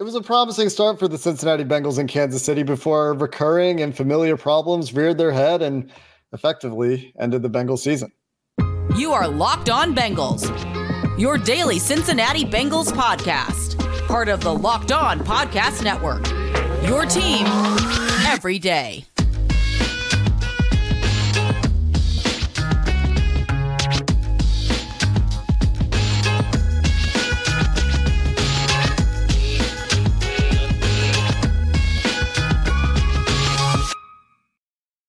It was a promising start for the Cincinnati Bengals in Kansas City before recurring and familiar problems reared their head and effectively ended the Bengals season. You are Locked On Bengals, your daily Cincinnati Bengals podcast, part of the Locked On Podcast Network. Your team every day.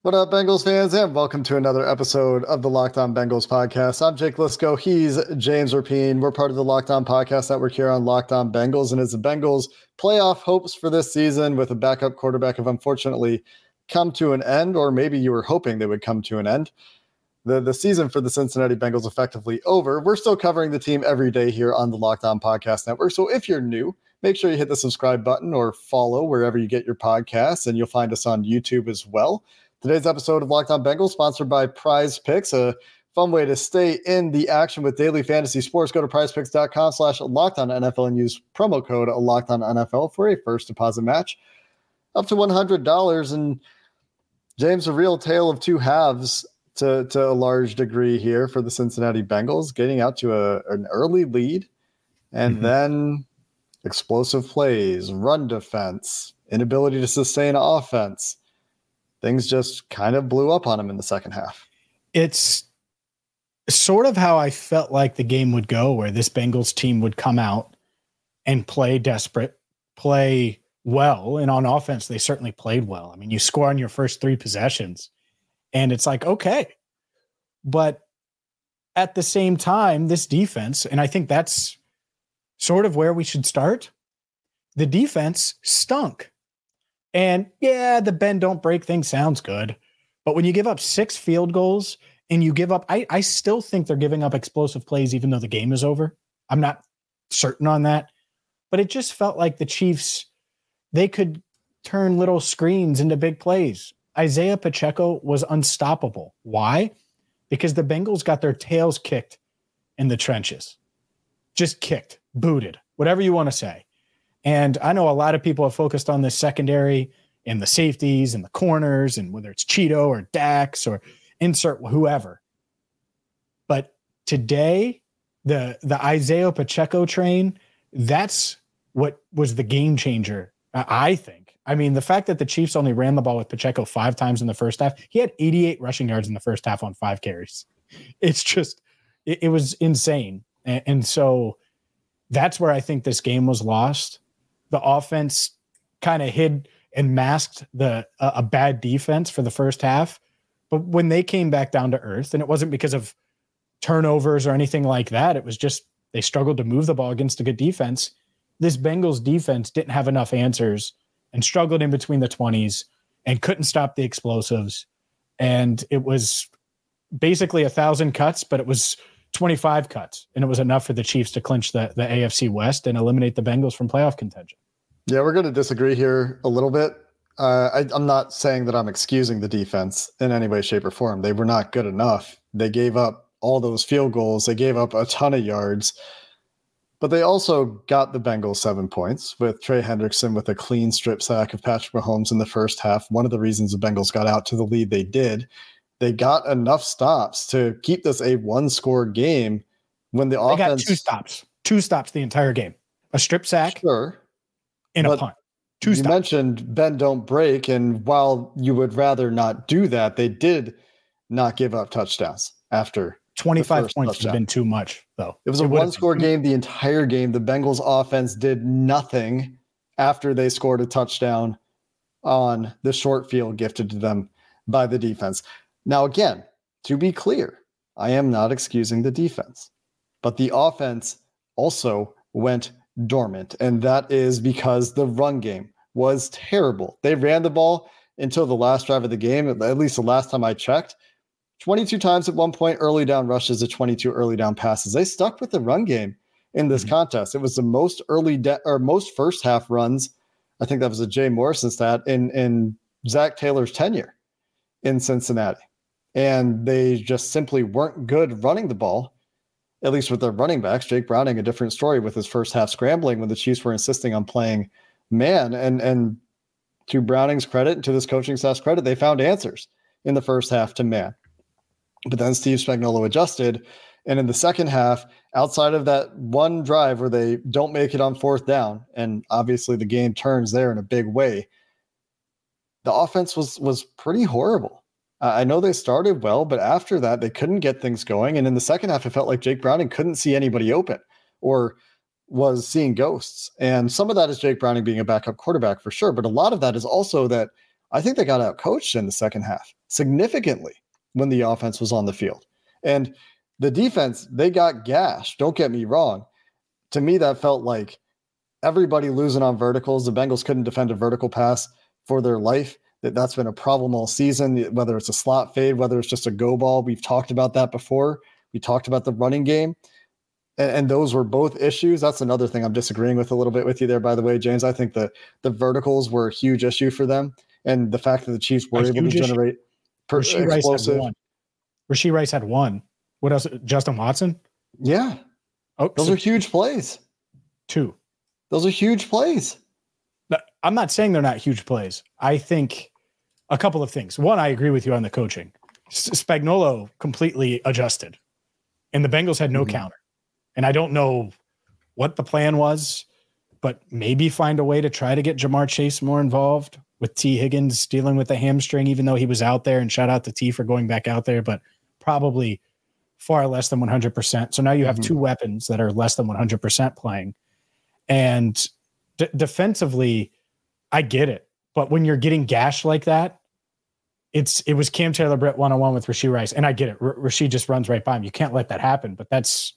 What up, Bengals fans, and welcome to another episode of the Locked On Bengals podcast. I'm Jake Liskow. He's James Rapien. We're part of the Locked On Podcast Network here on Locked On Bengals. And as the Bengals playoff hopes for this season with a backup quarterback have unfortunately come to an end, or maybe you were hoping they would come to an end, the, the season for the Cincinnati Bengals effectively over. We're still covering the team every day here on the Locked On Podcast Network. So if you're new, make sure you hit the subscribe button or follow wherever you get your podcasts, and you'll find us on YouTube as well. Today's episode of Locked On Bengals sponsored by Prize Picks, a fun way to stay in the action with daily fantasy sports. Go to prizepicks.com slash locked on NFL and use promo code locked on NFL for a first deposit match up to $100. And James, a real tale of two halves to, to a large degree here for the Cincinnati Bengals, getting out to a, an early lead and mm-hmm. then explosive plays, run defense, inability to sustain offense things just kind of blew up on him in the second half. It's sort of how I felt like the game would go, where this Bengals team would come out and play desperate, play well. And on offense, they certainly played well. I mean, you score on your first three possessions, and it's like, okay. But at the same time, this defense, and I think that's sort of where we should start. The defense stunk. And yeah, the bend don't break thing sounds good. But when you give up six field goals and you give up, I, I still think they're giving up explosive plays even though the game is over. I'm not certain on that. But it just felt like the Chiefs, they could turn little screens into big plays. Isaiah Pacheco was unstoppable. Why? Because the Bengals got their tails kicked in the trenches. Just kicked, booted, whatever you want to say. And I know a lot of people have focused on the secondary and the safeties and the corners and whether it's Chido or Dax or insert whoever. But today, the the Isaiah Pacheco train, that's what was the game changer, I think. I mean, the fact that the Chiefs only ran the ball with Pacheco five times in the first half, he had 88 rushing yards in the first half on five carries. It's just, it, it was insane. And, and so that's where I think this game was lost the offense kind of hid and masked the uh, a bad defense for the first half. But when they came back down to earth, and it wasn't because of turnovers or anything like that, it was just they struggled to move the ball against a good defense. This Bengals defense didn't have enough answers and struggled in between the 20s and couldn't stop the explosives. And it was basically a thousand cuts, but it was 25 cuts, and it was enough for the Chiefs to clinch the, the AFC West and eliminate the Bengals from playoff contention. Yeah, we're going to disagree here a little bit. Uh, I, I'm not saying that I'm excusing the defense in any way, shape, or form. They were not good enough. They gave up all those field goals, they gave up a ton of yards. But they also got the Bengals seven points with Trey Hendrickson with a clean strip sack of Patrick Mahomes in the first half. One of the reasons the Bengals got out to the lead they did they got enough stops to keep this a one score game when the they offense got two stops, two stops the entire game, a strip sack, sure, and a punt. Two you stops. mentioned bend don't break, and while you would rather not do that, they did not give up touchdowns after 25 points touchdown. has been too much, though. It was a one score game the entire game. The Bengals offense did nothing after they scored a touchdown on the short field gifted to them by the defense. Now, again, to be clear, I am not excusing the defense, but the offense also went dormant. And that is because the run game was terrible. They ran the ball until the last drive of the game, at least the last time I checked. 22 times at one point, early down rushes to 22 early down passes. They stuck with the run game in this mm-hmm. contest. It was the most early de- or most first half runs. I think that was a Jay Morrison stat in in Zac Taylor's tenure in Cincinnati. And they just simply weren't good running the ball, at least with their running backs. Jake Browning, a different story with his first half scrambling when the Chiefs were insisting on playing man. And and to Browning's credit to this coaching staff's credit, they found answers in the first half to man. But then Steve Spagnuolo adjusted. And in the second half, outside of that one drive where they don't make it on fourth down, and obviously the game turns there in a big way, the offense was was pretty horrible. Uh, I know they started well, but after that they couldn't get things going. And in the second half, it felt like Jake Browning couldn't see anybody open or was seeing ghosts. And some of that is Jake Browning being a backup quarterback for sure, but a lot of that is also that I think they got out coached in the second half significantly when the offense was on the field. And the defense, they got gashed. Don't get me wrong. To me, that felt like everybody losing on verticals. The Bengals couldn't defend a vertical pass for their life. That that's been a problem all season. Whether it's a slot fade, whether it's just a go ball, we've talked about that before. We talked about the running game, and, and those were both issues. That's another thing I'm disagreeing with a little bit with you there. By the way, James, I think the the verticals were a huge issue for them, and the fact that the Chiefs were a able to generate per, Rashee explosive. Rice had one. Rashee Rice had one. What else? Justin Watson. Yeah. Oh, those so are huge plays. Two. Those are huge plays. I'm not saying they're not huge plays. I think a couple of things. One, I agree with you on the coaching. Spagnuolo completely adjusted, and the Bengals had no mm-hmm. counter. And I don't know what the plan was, but maybe find a way to try to get Ja'Marr Chase more involved with Tee Higgins dealing with the hamstring, even though he was out there. And shout out to T for going back out there, but probably far less than 100%. So now you have mm-hmm. two weapons that are less than 100% playing. And d- defensively, I get it. But when you're getting gashed like that, it's it was Cam Taylor Britt one on one with Rashee Rice, and I get it. R- Rashee just runs right by him. You can't let that happen. But that's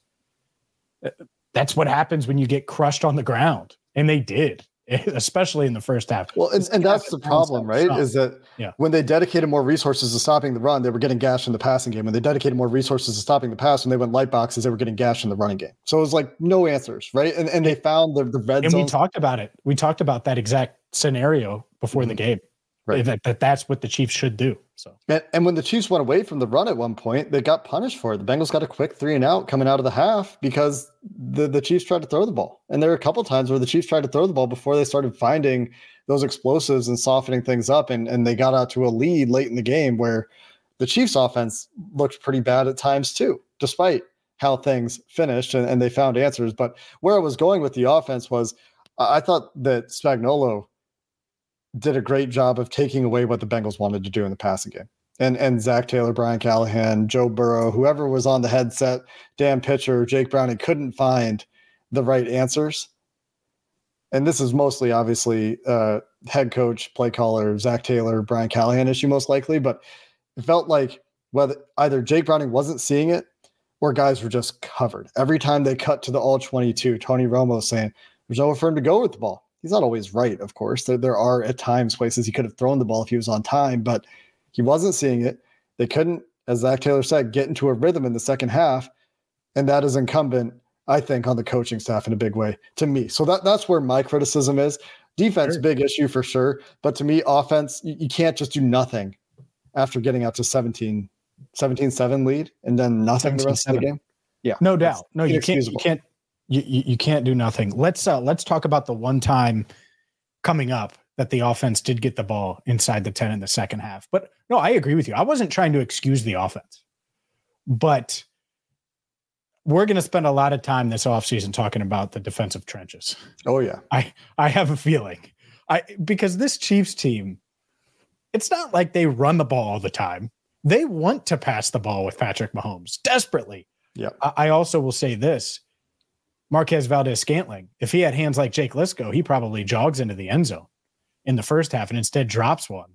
uh, that's what happens when you get crushed on the ground, and they did. especially in the first half. Well, and, and that's the problem, right? Is that yeah. when they dedicated more resources to stopping the run, they were getting gashed in the passing game. When they dedicated more resources to stopping the pass, when they went light boxes, they were getting gashed in the running game. So it was like no answers, right? And and they found the, the red and zone. we talked about it. We talked about that exact scenario before mm-hmm. the game. Right. That, that that's what the Chiefs should do. So and, and when the Chiefs went away from the run at one point, they got punished for it. The Bengals got a quick three and out coming out of the half because the, the Chiefs tried to throw the ball. And there were a couple times where the Chiefs tried to throw the ball before they started finding those explosives and softening things up. And, and they got out to a lead late in the game where the Chiefs offense looked pretty bad at times too, despite how things finished and, and they found answers. But where I was going with the offense was I thought that Spagnuolo did a great job of taking away what the Bengals wanted to do in the passing game. And and Zac Taylor, Brian Callahan, Joe Burrow, whoever was on the headset, Dan Pitcher, Jake Browning couldn't find the right answers. And this is mostly obviously uh, head coach, play caller, Zac Taylor, Brian Callahan issue most likely, but it felt like whether either Jake Browning wasn't seeing it or guys were just covered. Every time they cut to the all 22, Tony Romo saying, there's nowhere for him to go with the ball he's not always right, of course. There, there are at times places he could have thrown the ball if he was on time, but he wasn't seeing it. They couldn't, as Zac Taylor said, get into a rhythm in the second half. And that is incumbent, I think, on the coaching staff in a big way to me. So that, that's where my criticism is. Defense, sure. big issue for sure. But to me, offense, you, you can't just do nothing after getting out to 17, 17 7 lead and then nothing the rest of the game. Yeah. No doubt. No, you can't, you can't you, you, you can't do nothing. Let's uh, let's talk about the one time coming up that the offense did get the ball inside the 10 in the second half. But no, I agree with you. I wasn't trying to excuse the offense. But we're going to spend a lot of time this offseason talking about the defensive trenches. Oh yeah. I I have a feeling. I because this Chiefs team it's not like they run the ball all the time. They want to pass the ball with Patrick Mahomes desperately. Yeah. I, I also will say this Marquez Valdes Scantling, If he had hands like Jake Liskow, he probably jogs into the end zone in the first half and instead drops one.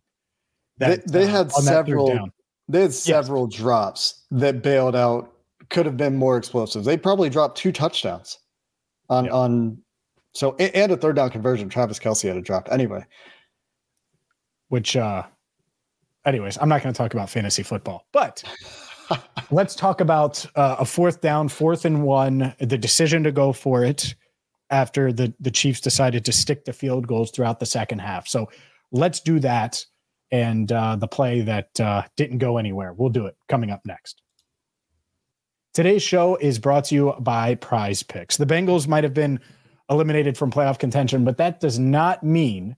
That, they, they uh, had several. They had several yes. drops that bailed out. Could have been more explosive. They probably dropped two touchdowns on on. So and a third down conversion. Travis Kelce had a drop anyway. Which uh anyways, I'm not going to talk about fantasy football, but let's talk about uh, a fourth down, fourth and one, the decision to go for it after the the Chiefs decided to stick to field goals throughout the second half. So let's do that and uh, the play that uh, didn't go anywhere. We'll do it coming up next. Today's show is brought to you by Prize Picks. The Bengals might have been eliminated from playoff contention, but that does not mean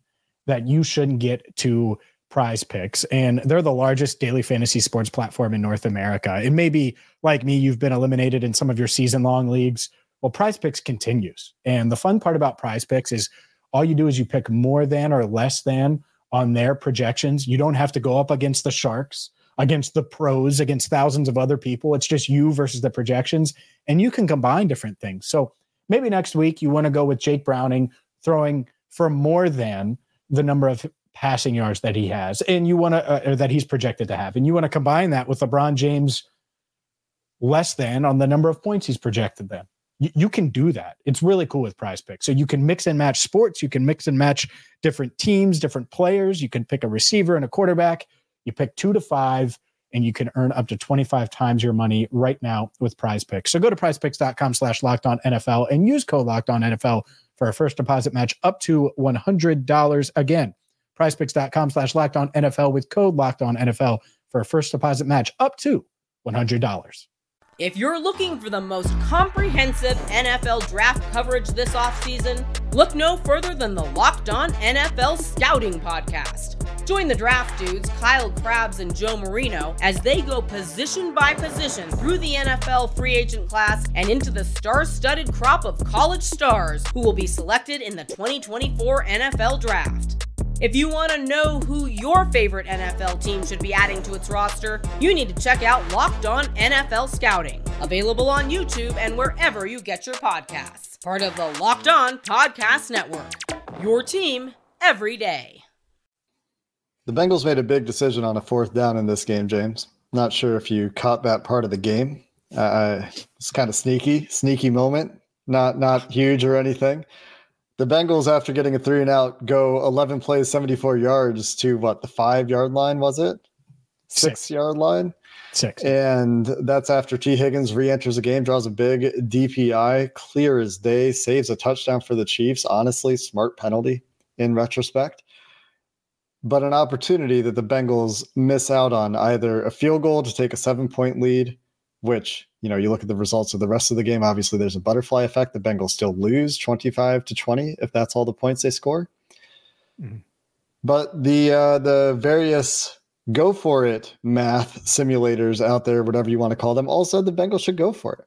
that you shouldn't get to prize picks and they're the largest daily fantasy sports platform in North America. It may be like me, you've been eliminated in some of your season long leagues. Well, prize picks continues. And the fun part about prize picks is all you do is you pick more than or less than on their projections. You don't have to go up against the Sharks, against the pros, against thousands of other people. It's just you versus the projections. And you can combine different things. So maybe next week you want to go with Jake Browning throwing for more than the number of passing yards that he has and you want to uh, that he's projected to have. And you want to combine that with LeBron James less than on the number of points he's projected then you, you can do that. It's really cool with prize picks. So you can mix and match sports. You can mix and match different teams different players. You can pick a receiver and a quarterback. You pick 2 to 5 and you can earn up to 25 times your money right now with prize picks. So go to prizepicks.com slash locked on nfl and use code locked on nfl for a first deposit match up to $100 again prizepicks.com slash locked on NFL with code locked on NFL for a first deposit match up to $100. If you're looking for the most comprehensive NFL draft coverage this offseason, look no further than the Locked On NFL Scouting Podcast. Join the draft dudes, Kyle Crabbs and Joe Marino, as they go position by position through the NFL free agent class and into the star studded crop of college stars who will be selected in the 2024 NFL Draft. If you want to know who your favorite NFL team should be adding to its roster, you need to check out Locked On NFL Scouting, available on YouTube and wherever you get your podcasts. Part of the Locked On Podcast Network. Your team every day. The Bengals made a big decision on a fourth down in this game, James. Not sure if you caught that part of the game. Uh, it's kind of sneaky, sneaky moment. Not not huge or anything the Bengals, after getting a three and out, go 11 plays, 74 yards to what, the five yard line, was it? Six, Six. yard line? Six. And that's after Tee Higgins re enters the game, draws a big DPI, clear as day, saves a touchdown for the Chiefs. Honestly, smart penalty in retrospect. But an opportunity that the Bengals miss out on either a field goal to take a seven point lead, which you know, you look at the results of the rest of the game. Obviously, there's a butterfly effect. The Bengals still lose 25 to 20 if that's all the points they score. Mm-hmm. But the uh, the various go for it math simulators out there, whatever you want to call them, all said the Bengals should go for it.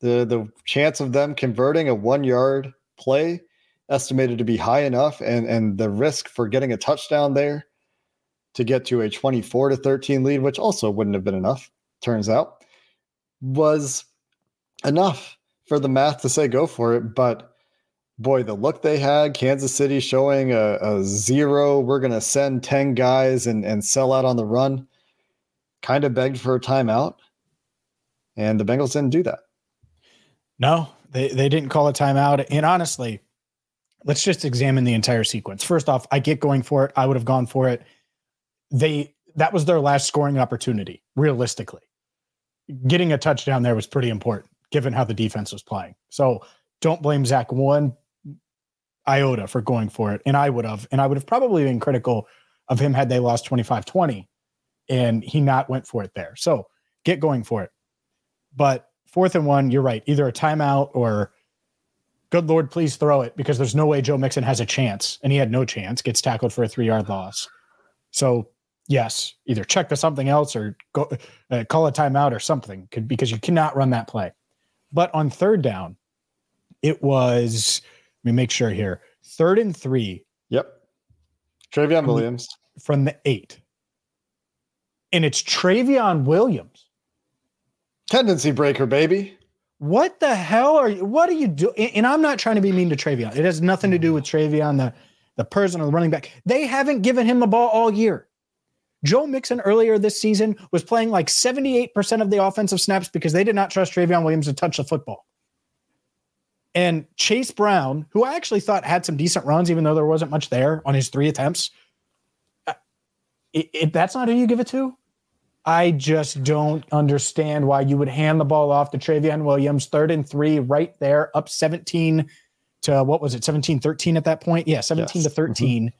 The the chance of them converting a one yard play estimated to be high enough, and and the risk for getting a touchdown there to get to a 24 to 13 lead, which also wouldn't have been enough, turns out was enough for the math to say go for it. But boy, the look they had, Kansas City showing a, a zero, we're going to send 10 guys and, and sell out on the run, kind of begged for a timeout. And the Bengals didn't do that. No, they, they didn't call a timeout. And honestly, let's just examine the entire sequence. First off, I get going for it. I would have gone for it. They that was their last scoring opportunity, realistically getting a touchdown there was pretty important given how the defense was playing. So don't blame Zac one iota for going for it. And I would have, and I would have probably been critical of him had they lost 25 20 and he not went for it there. So get going for it. But fourth and one, you're right. Either a timeout or good Lord, please throw it because there's no way Joe Mixon has a chance. And he had no chance, gets tackled for a three yard loss. So yes, either check to something else or go uh, call a timeout or something could, because you cannot run that play. But on third down, it was, let me make sure here, third and three. Yep. Trayveon Williams. From the eight. And it's Trayveon Williams. Tendency breaker, baby. What the hell are you? What are you doing? And I'm not trying to be mean to Trayveon. It has nothing to do with Trayveon, the, the person or the running back. They haven't given him the ball all year. Joe Mixon earlier this season was playing like 78% of the offensive snaps because they did not trust Trayveon Williams to touch the football. And Chase Brown, who I actually thought had some decent runs, even though there wasn't much there on his three attempts, uh, if that's not who you give it to, I just don't understand why you would hand the ball off to Trayveon Williams, third and three, right there, up 17 to what was it, 17 13 at that point? Yeah, 17 yes. to 13. Mm-hmm.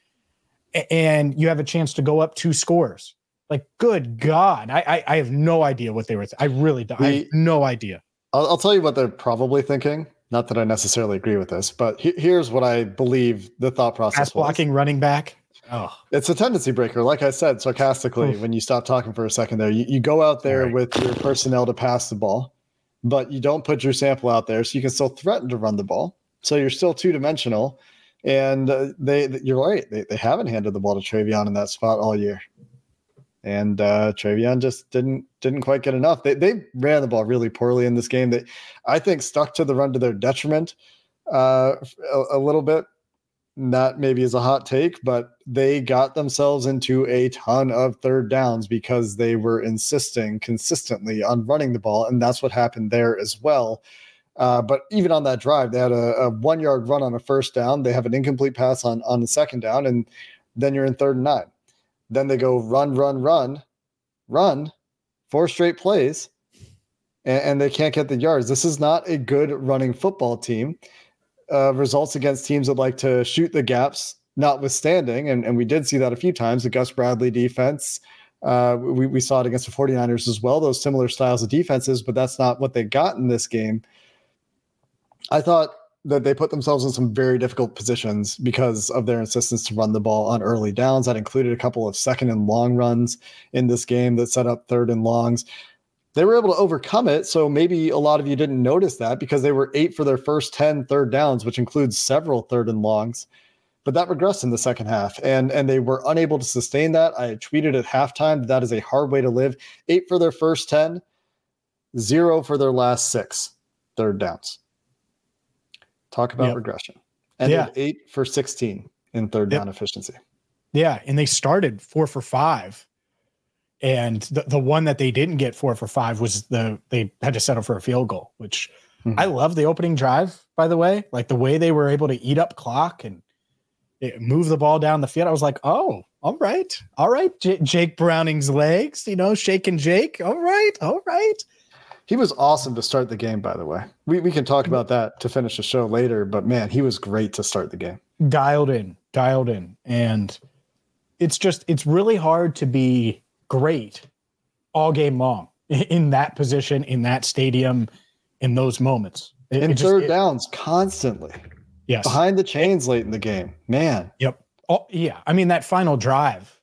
And you have a chance to go up two scores. Like, good God. I I, I have no idea what they were. Th- I really don't. I have no idea. I'll, I'll, tell you what they're probably thinking. Not that I necessarily agree with this, but he, here's what I believe the thought process Pass blocking was. running back. Oh. It's a tendency breaker. Like I said sarcastically, Oof. when you stop talking for a second there, you, you go out there right. with your personnel to pass the ball, but you don't put your Sample out there so you can still threaten to run the ball. So you're still two dimensional. And uh, they, you're right. They, they haven't handed the ball to Trayveon in that spot all year. And uh, Trayveon just didn't didn't quite get enough. They, they ran the ball really poorly in this game. That I think stuck to the run to their detriment uh, a, a little bit that maybe is a hot take, but they got themselves into a ton of third downs because they were insisting consistently on running the ball. And that's what happened there as well. Uh, but even on that drive, they had a, a, one yard run on a first down. They have an incomplete pass on, on the second down, and then you're in third and nine. Then they go run, run, run, run, four straight plays, and, and they can't get the yards. This is not a good running football team uh, results against teams that like to shoot the gaps, notwithstanding. And, and we did see that a few times. The Gus Bradley defense, uh, we, we saw it against the 49ers as well, those similar styles of defenses, but that's not what they got in this game. I thought that they put themselves in some very difficult positions because of their insistence to run the ball on early downs. That included a couple of second and long runs in this game that set up third and longs they were able to overcome it. So maybe a lot of you didn't notice that because they were eight for their first 10 third downs, which includes several third and longs. But that regressed in the second half, and and they were unable to sustain that. I tweeted at halftime that, that is a hard way to live. Eight for their first 10, zero for their last six third downs. Talk about yep. regression. And yeah. eight for 16 in third yep. down efficiency. Yeah. And they started four for five and the, the one that they didn't get four for five was the they had to settle for a field goal, which mm-hmm. I love the opening drive, by the way. Like the way they were able to eat up clock and move the ball down the field. I was like, oh, all right, all right, J- Jake Browning's legs, you know, shaking Jake. All right, all right. He was awesome to start the game, by the way. We, we can talk about that to finish the show later, but man, he was great to start the game. Dialed in, dialed in. And it's just, it's really hard to be great all game long in that position, in that stadium, in those moments. It, in it third downs constantly. Yes. Behind the chains late in the game. Man. Yep. Oh, yeah. I mean, that final drive.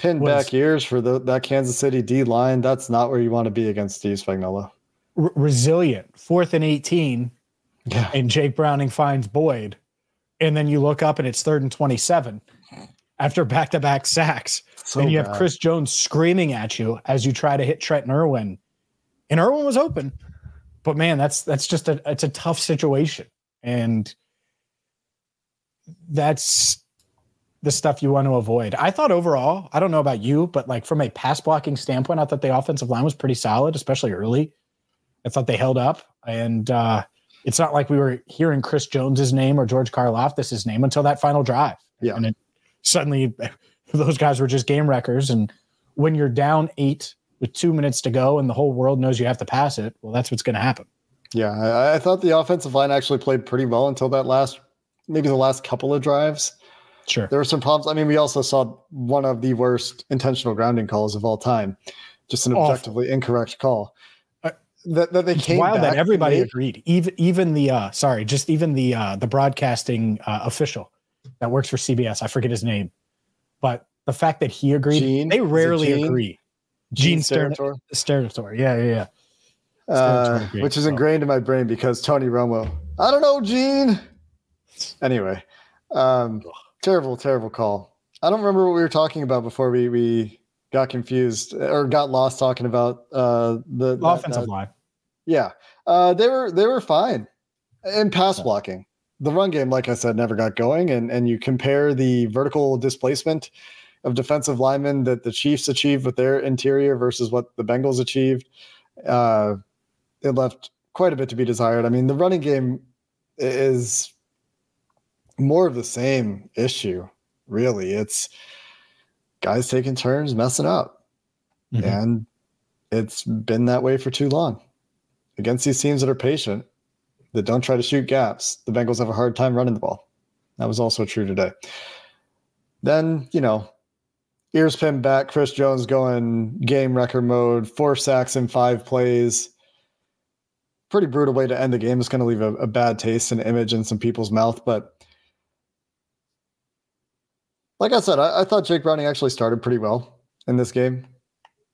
Pin back ears for the, that Kansas City D line. That's not where you want to be against Steve Spagnuolo. Resilient. Fourth and 18. Yeah. And Jake Browning finds Boyd. And then you look up and it's third and 27 after back to back sacks. So and you bad. have Chris Jones screaming at you as you try to hit Trenton Irwin. And Irwin was open. But man, that's that's just a it's a tough situation. And that's the stuff you want to avoid. I thought overall, I don't know about you, but like from a pass blocking standpoint, I thought the offensive line was pretty solid, especially early. I thought they held up. And uh, it's not like we were hearing Chris Jones's name or George Karlaftis' name until that final drive. Yeah. And it suddenly those guys were just game wreckers. And when you're down eight with two minutes to go and the whole world knows you have to pass it, well, that's what's going to happen. Yeah, I, I, thought the offensive line actually played pretty well until that last, maybe the last couple of drives. Sure. There were some problems. I mean, we also saw one of the worst intentional grounding calls of all time, just an objectively Awful. incorrect call. Uh, that, that they it's came wild that everybody agreed. Even even the uh, sorry, just even the uh, the broadcasting uh, official that works for CBS. I forget his name, but the fact that he agreed, Gene? they rarely Gene? agree. Gene, Gene Steratore. Yeah, yeah, yeah. Uh, which is ingrained in my brain because Tony Romo. I don't know, Gene. Anyway, um, terrible, terrible call. I don't remember what we were talking about before we we got confused or got lost talking about uh, the offensive that, line. Yeah, uh, they were they were fine in pass blocking the run game, like I said, never got going. And and you compare the vertical displacement of defensive linemen that the Chiefs achieved with their interior versus what the Bengals achieved, uh, it left quite a bit to be desired. I mean, the running game is more of the same issue, really. It's guys taking turns messing up. Mm-hmm. And it's been that way for too long. Against these teams that are patient, that don't try to shoot gaps, the Bengals have a hard time running the ball. That was also true today. Then, you know, ears pinned back, Chris Jones going game record mode, four sacks in five plays. Pretty brutal way to end the game. It's going to leave a, a bad taste and image in some people's mouth. But like I said, I, I, thought Jake Browning actually started pretty well in this game.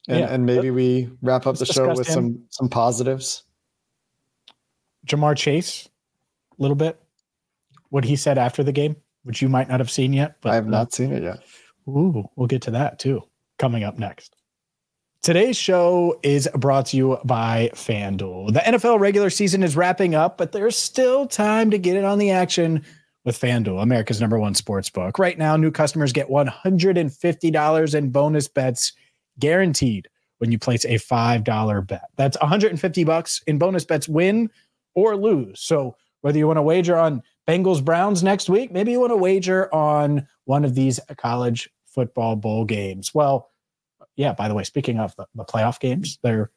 And, yeah. and maybe we wrap up Let's the show with him. some some positives. Ja'Marr Chase, a little bit. What he said after the game, which you might not have seen yet. But I have not uh, seen it yet. Ooh, we'll get to that too. Coming up next. Today's show is brought to you by FanDuel. The NFL regular season is wrapping up, but there's still time to get it on the action with FanDuel, America's number one sports book. Right now, new customers get $150 in bonus bets guaranteed when you place a $5 bet. That's 150 bucks in bonus bets win or lose. So whether you want to wager on Bengals Browns next week, maybe you want to wager on one of these college football bowl games. Well, yeah, by the way, speaking of the, the playoff games, they're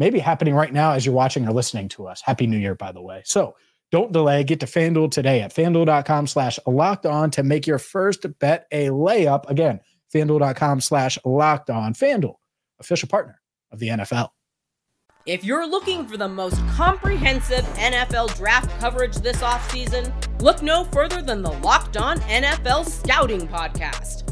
maybe happening right now as you're watching or listening to us. Happy New Year, by the way. So don't delay. Get to FanDuel today at fanduel.com slash locked on to make your first bet a layup. Again, fanduel.com slash locked on. FanDuel, official partner of the NFL. If you're looking for the most comprehensive NFL draft coverage this offseason, look no further than the Locked On NFL Scouting Podcast.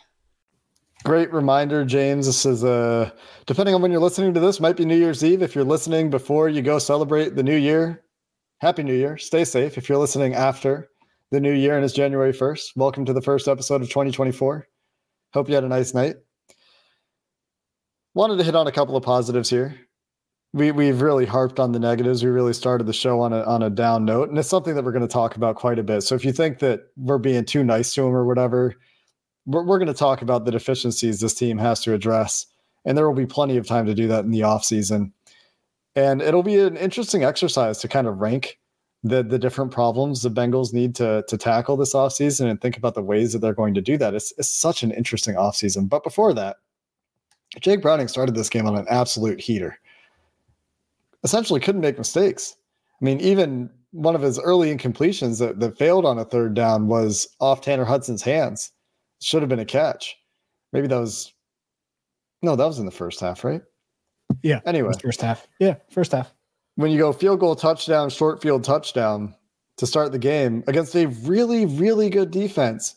Great reminder, James. This is uh depending on when you're listening to this, might be New Year's Eve. If you're listening before you go celebrate the new year, Happy New Year. Stay safe. If you're listening after the new year and it's January 1st, welcome to the first episode of 2024. Hope you had a nice night. Wanted to hit on a couple of positives here. We we've really harped on the negatives. We really started the show on a on a down note, and it's something that we're going to talk about quite a bit. So if you think that we're being too nice to him or whatever, we're, we're going to talk about the deficiencies this team has to address, and there will be plenty of time to do that in the off season. And it'll be an interesting exercise to kind of rank the the different problems the Bengals need to to tackle this offseason and think about the ways that they're going to do that. It's, it's such an interesting offseason. But before that, Jake Browning started this game on an absolute heater. Essentially couldn't make mistakes. I mean, even one of his early incompletions that, that failed on a third down was off Tanner Hudson's hands. Should have been a catch. Maybe that was no, that was in the first half, right? Yeah. Anyway, first half. Yeah, first half when you go field goal touchdown, short field touchdown to start the game against a really, really good defense,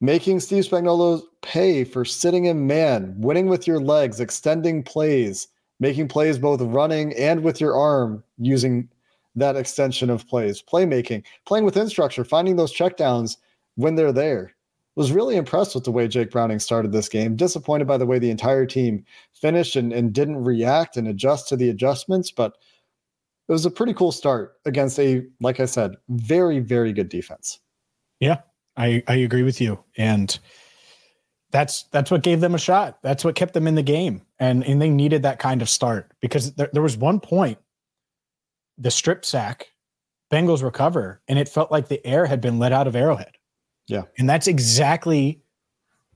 making Steve Spagnuolo pay for sitting in man, winning with your legs, extending plays, making plays both running and with your arm using that extension of plays, playmaking, playing within structure, finding those checkdowns when they're there. Was really impressed with the way Jake Browning started this game. Disappointed by the way the entire team finished and, and didn't react and adjust to the adjustments, but it was a pretty cool start against a, like I said, very, very good defense. Yeah, I, I agree with you. And that's that's what gave them a shot. That's what kept them in the game. And and they needed that kind of start because there, there was one point, the strip sack, Bengals recover, and it felt like the air had been let out of Arrowhead. Yeah. And that's exactly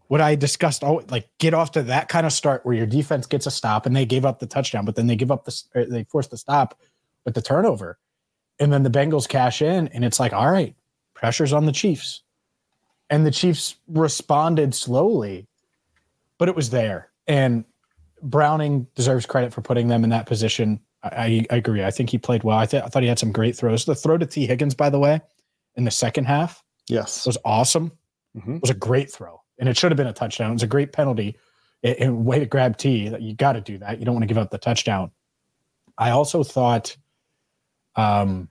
what I discussed. Oh, like get off to that kind of start where your defense gets a stop and they gave up the touchdown, but then they give up the they force the stop with the turnover. And then the Bengals cash in, and it's like, all right, pressure's on the Chiefs. And the Chiefs responded slowly, but it was there. And Browning deserves credit for putting them in that position. I, I agree. I think he played well. I, th- I thought he had some great throws. The throw to Tee Higgins, by the way, in the second half, yes, It was awesome. Mm-hmm. It was a great throw, and it should have been a touchdown. It was a great penalty and way to grab T. You got to do that. You don't want to give up the touchdown. I also thought um,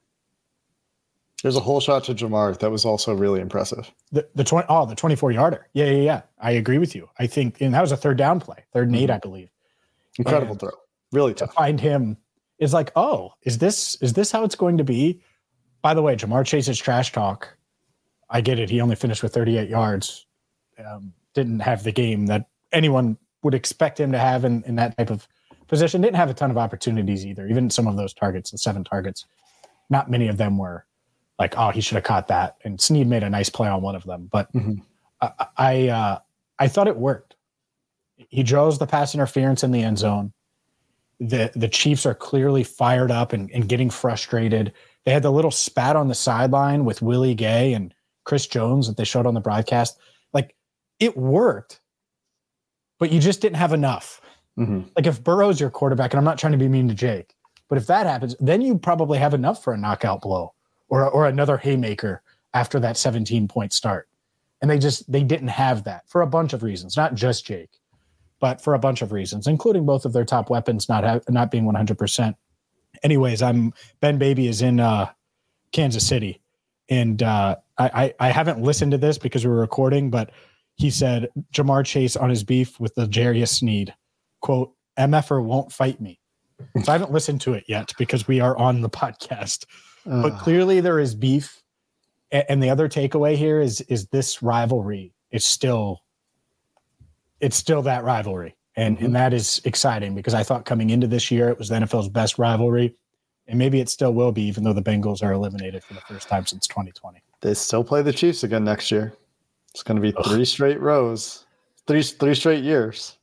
There's a whole shot to Ja'Marr that was also really impressive. The the twenty oh the twenty four yarder. Yeah, yeah, yeah. I agree with you. I think and that was a third down play, third and 8 I believe. Incredible And throw. Really To tough. find him is like, oh, is this is this how it's going to be? By the way, Ja'Marr Chase's trash talk. I get it. He only finished with 38 yards. Um, didn't have the game that anyone would expect him to have in, in that type of position. Didn't have a ton of opportunities either. Even some of those targets, the seven targets, not many of them were like, oh, he should have caught that. And Sneed made a nice play on one of them. But Mhm. I I, uh, I thought it worked. He draws the pass interference in the end zone. The the Chiefs are clearly fired up and, and getting frustrated. They had the little spat on the sideline with Willie Gay and Chris Jones that they showed on the broadcast. Like it worked, but you just didn't have enough. Mhm. Like if Burrow's your quarterback, and I'm not trying to be mean to Jake, but if that happens, then you probably have enough for a knockout blow or or another haymaker after that 17 point start. And they just they didn't have that for a bunch of reasons, not just Jake, but for a bunch of reasons, including both of their top weapons not ha- not being 100. percent Anyways, I'm Ben Baby is in uh, Kansas City, and uh, I, I I haven't listened to this because we were recording, but he said Ja'Marr Chase on his beef with the Jarius Sneed. Quote MFer won't fight me. So I haven't listened to it yet because we are on the podcast. But Uh, clearly there is beef. And the other takeaway here is is this rivalry is still it's still that rivalry. And and that is exciting because i thought coming into this year it was the nfl's best rivalry. And maybe it still will be even though the bengals are eliminated for the first time since 2020 they still play the Chiefs again next year. It's going to be three straight rows, three three straight years,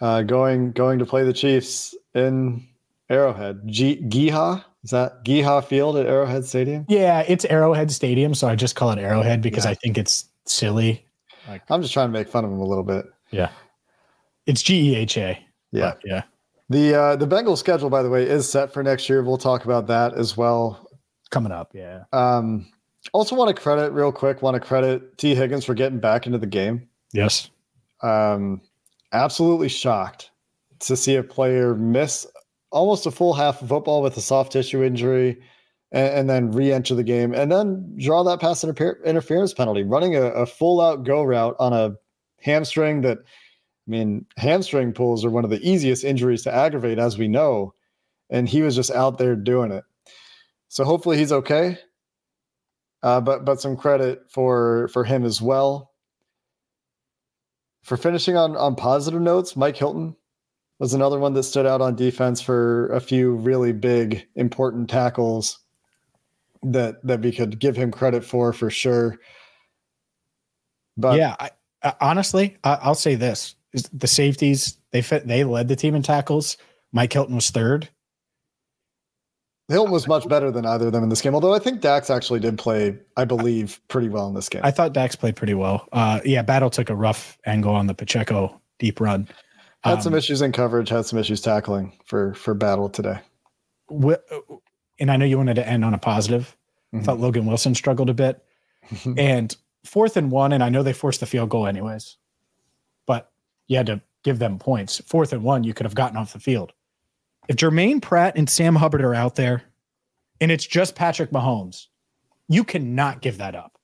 uh, going going to play the Chiefs in Arrowhead. G- GEHA is that GEHA Field at Arrowhead Stadium? yeah it's arrowhead stadium so i just call it arrowhead because Yeah. i think it's silly I'm just trying to make fun of him a little bit. yeah it's g-e-h-a Yeah. yeah The uh, the Bengals schedule, by the way, is set for next year. We'll talk about that as well. coming up yeah Um, also, want to credit real quick. Want to credit Tee Higgins for getting back into the game. yes Um, absolutely shocked to see a player miss almost a full half of football with a soft tissue injury, and, and then re-enter the game, and then draw that pass interfer- interference penalty, running a, a full-out go route on a hamstring that. I mean, hamstring pulls are one of the easiest injuries to aggravate, as we know. And he was just out there doing it. So hopefully he's okay. Uh, but but some credit for for him as well. For finishing on on positive notes, Mike Hilton was another one that stood out on defense for a few really big important tackles that that we could give him credit for for sure. But yeah, I, I, honestly, I, I'll say this: the safeties they fit, they led the team in tackles. Mike Hilton was third. Hilton was much better than either of them in this game. Although I think Dax actually did play, I believe, pretty well in this game. I thought Dax played pretty well. Uh, yeah, Battle took a rough angle on the Pacheco deep run. had some Um, issues in coverage, had some issues tackling for for battle today. wi- and I know you wanted to end on a positive. I Mhm. thought Logan Wilson struggled a bit. and fourth and one, and I know they forced the field goal anyways, but you had to give them points. Fourth and one, you could have gotten off the field. If Germaine Pratt and Sam Hubbard are out there and it's just Patrick Mahomes, you cannot give that up.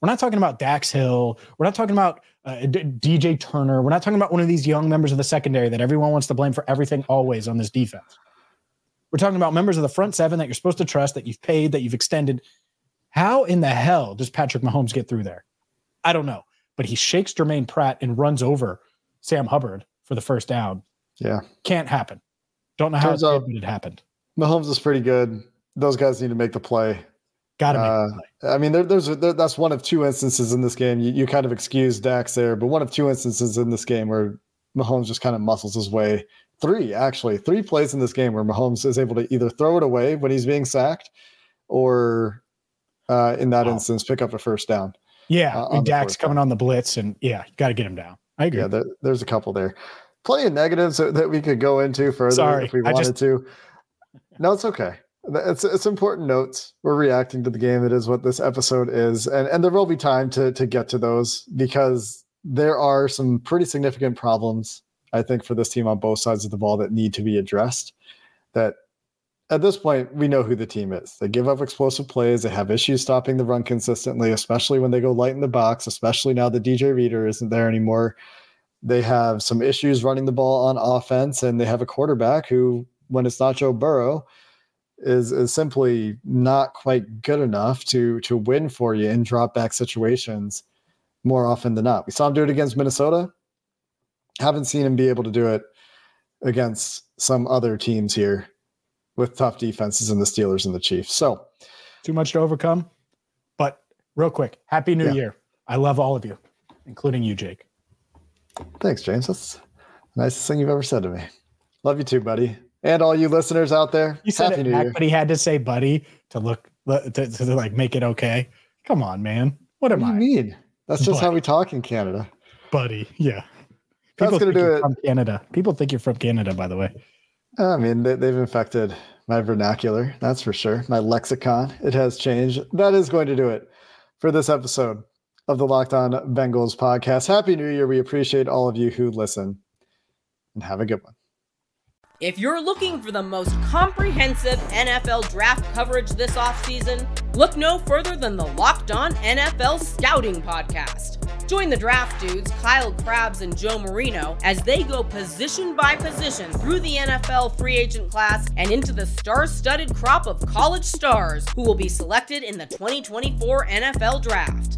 We're not talking about Dax Hill. We're not talking about uh, D- DJ Turner. We're not talking about one of these young members of the secondary that everyone wants to blame for everything always on this defense. We're talking about members of the front seven that you're supposed to trust, that you've paid, that you've extended. How in the hell does Patrick Mahomes get through there? I don't know. But he shakes Germaine Pratt and runs over Sam Hubbard for the first down. Yeah, Can't happen. Don't know how Turns it, out- did, but it happened. Mahomes is pretty good. Those guys need to make the play. Got to make Uh, the play. I mean, there, there's there, that's one of two instances in this game. You, you kind of excuse Dax there, but one of two instances in this game where Mahomes just kind of muscles his way. Three actually, three plays in this game where Mahomes is able to either throw it away when he's being sacked, or uh, in that Wow. instance, pick up a first down. Yeah, uh, and Dax coming on the blitz, and yeah, you got to get him down. I agree. Yeah, there, there's a couple there. Plenty of negatives that, we could go into further Sorry, if we wanted just- to. No, it's okay. It's it's important notes. We're reacting to the game. It is what this episode is, and and there will be time to to get to those because there are some pretty significant problems I think for this team on both sides of the ball that need to be addressed. That at this point, we know who the team is. They give up explosive plays. They have issues stopping the run consistently, especially when they go light in the box, especially now that DJ Reader isn't there anymore. They have some issues running the ball on offense, and they have a quarterback who, when it's not Joe Burrow, is is simply not quite good enough to to win for you in drop back situations more often than not. We saw him do it against Minnesota. Haven't seen him be able to do it against some other teams here with tough defenses in the Steelers and the Chiefs. So too much to overcome. But real quick, happy new yeah. year. I love all of you, including you, Jake. Thanks, James. That's the nicest thing you've ever said to me. Love you too, buddy. And all you listeners out there. You said happy it back, but he had to say buddy to look to, to, to, like make it okay. Come on, man. What am what I? mean? That's just buddy. how we talk in Canada. Buddy, yeah. People That's gonna do it from Canada. People think you're from Canada, by the way. I mean, they, they've infected my vernacular, that's for sure. My lexicon, it has changed. That is going to do it for this episode of the Locked On Bengals podcast. Happy New Year. We appreciate all of you who listen and have a good one. If you're looking for the most comprehensive NFL draft coverage this offseason, look no further than the Locked On NFL Scouting Podcast. Join the draft dudes, Kyle Crabbs and Joe Marino, as they go position by position through the NFL free agent class and into the star studded crop of college stars who will be selected in the 2024 NFL Draft.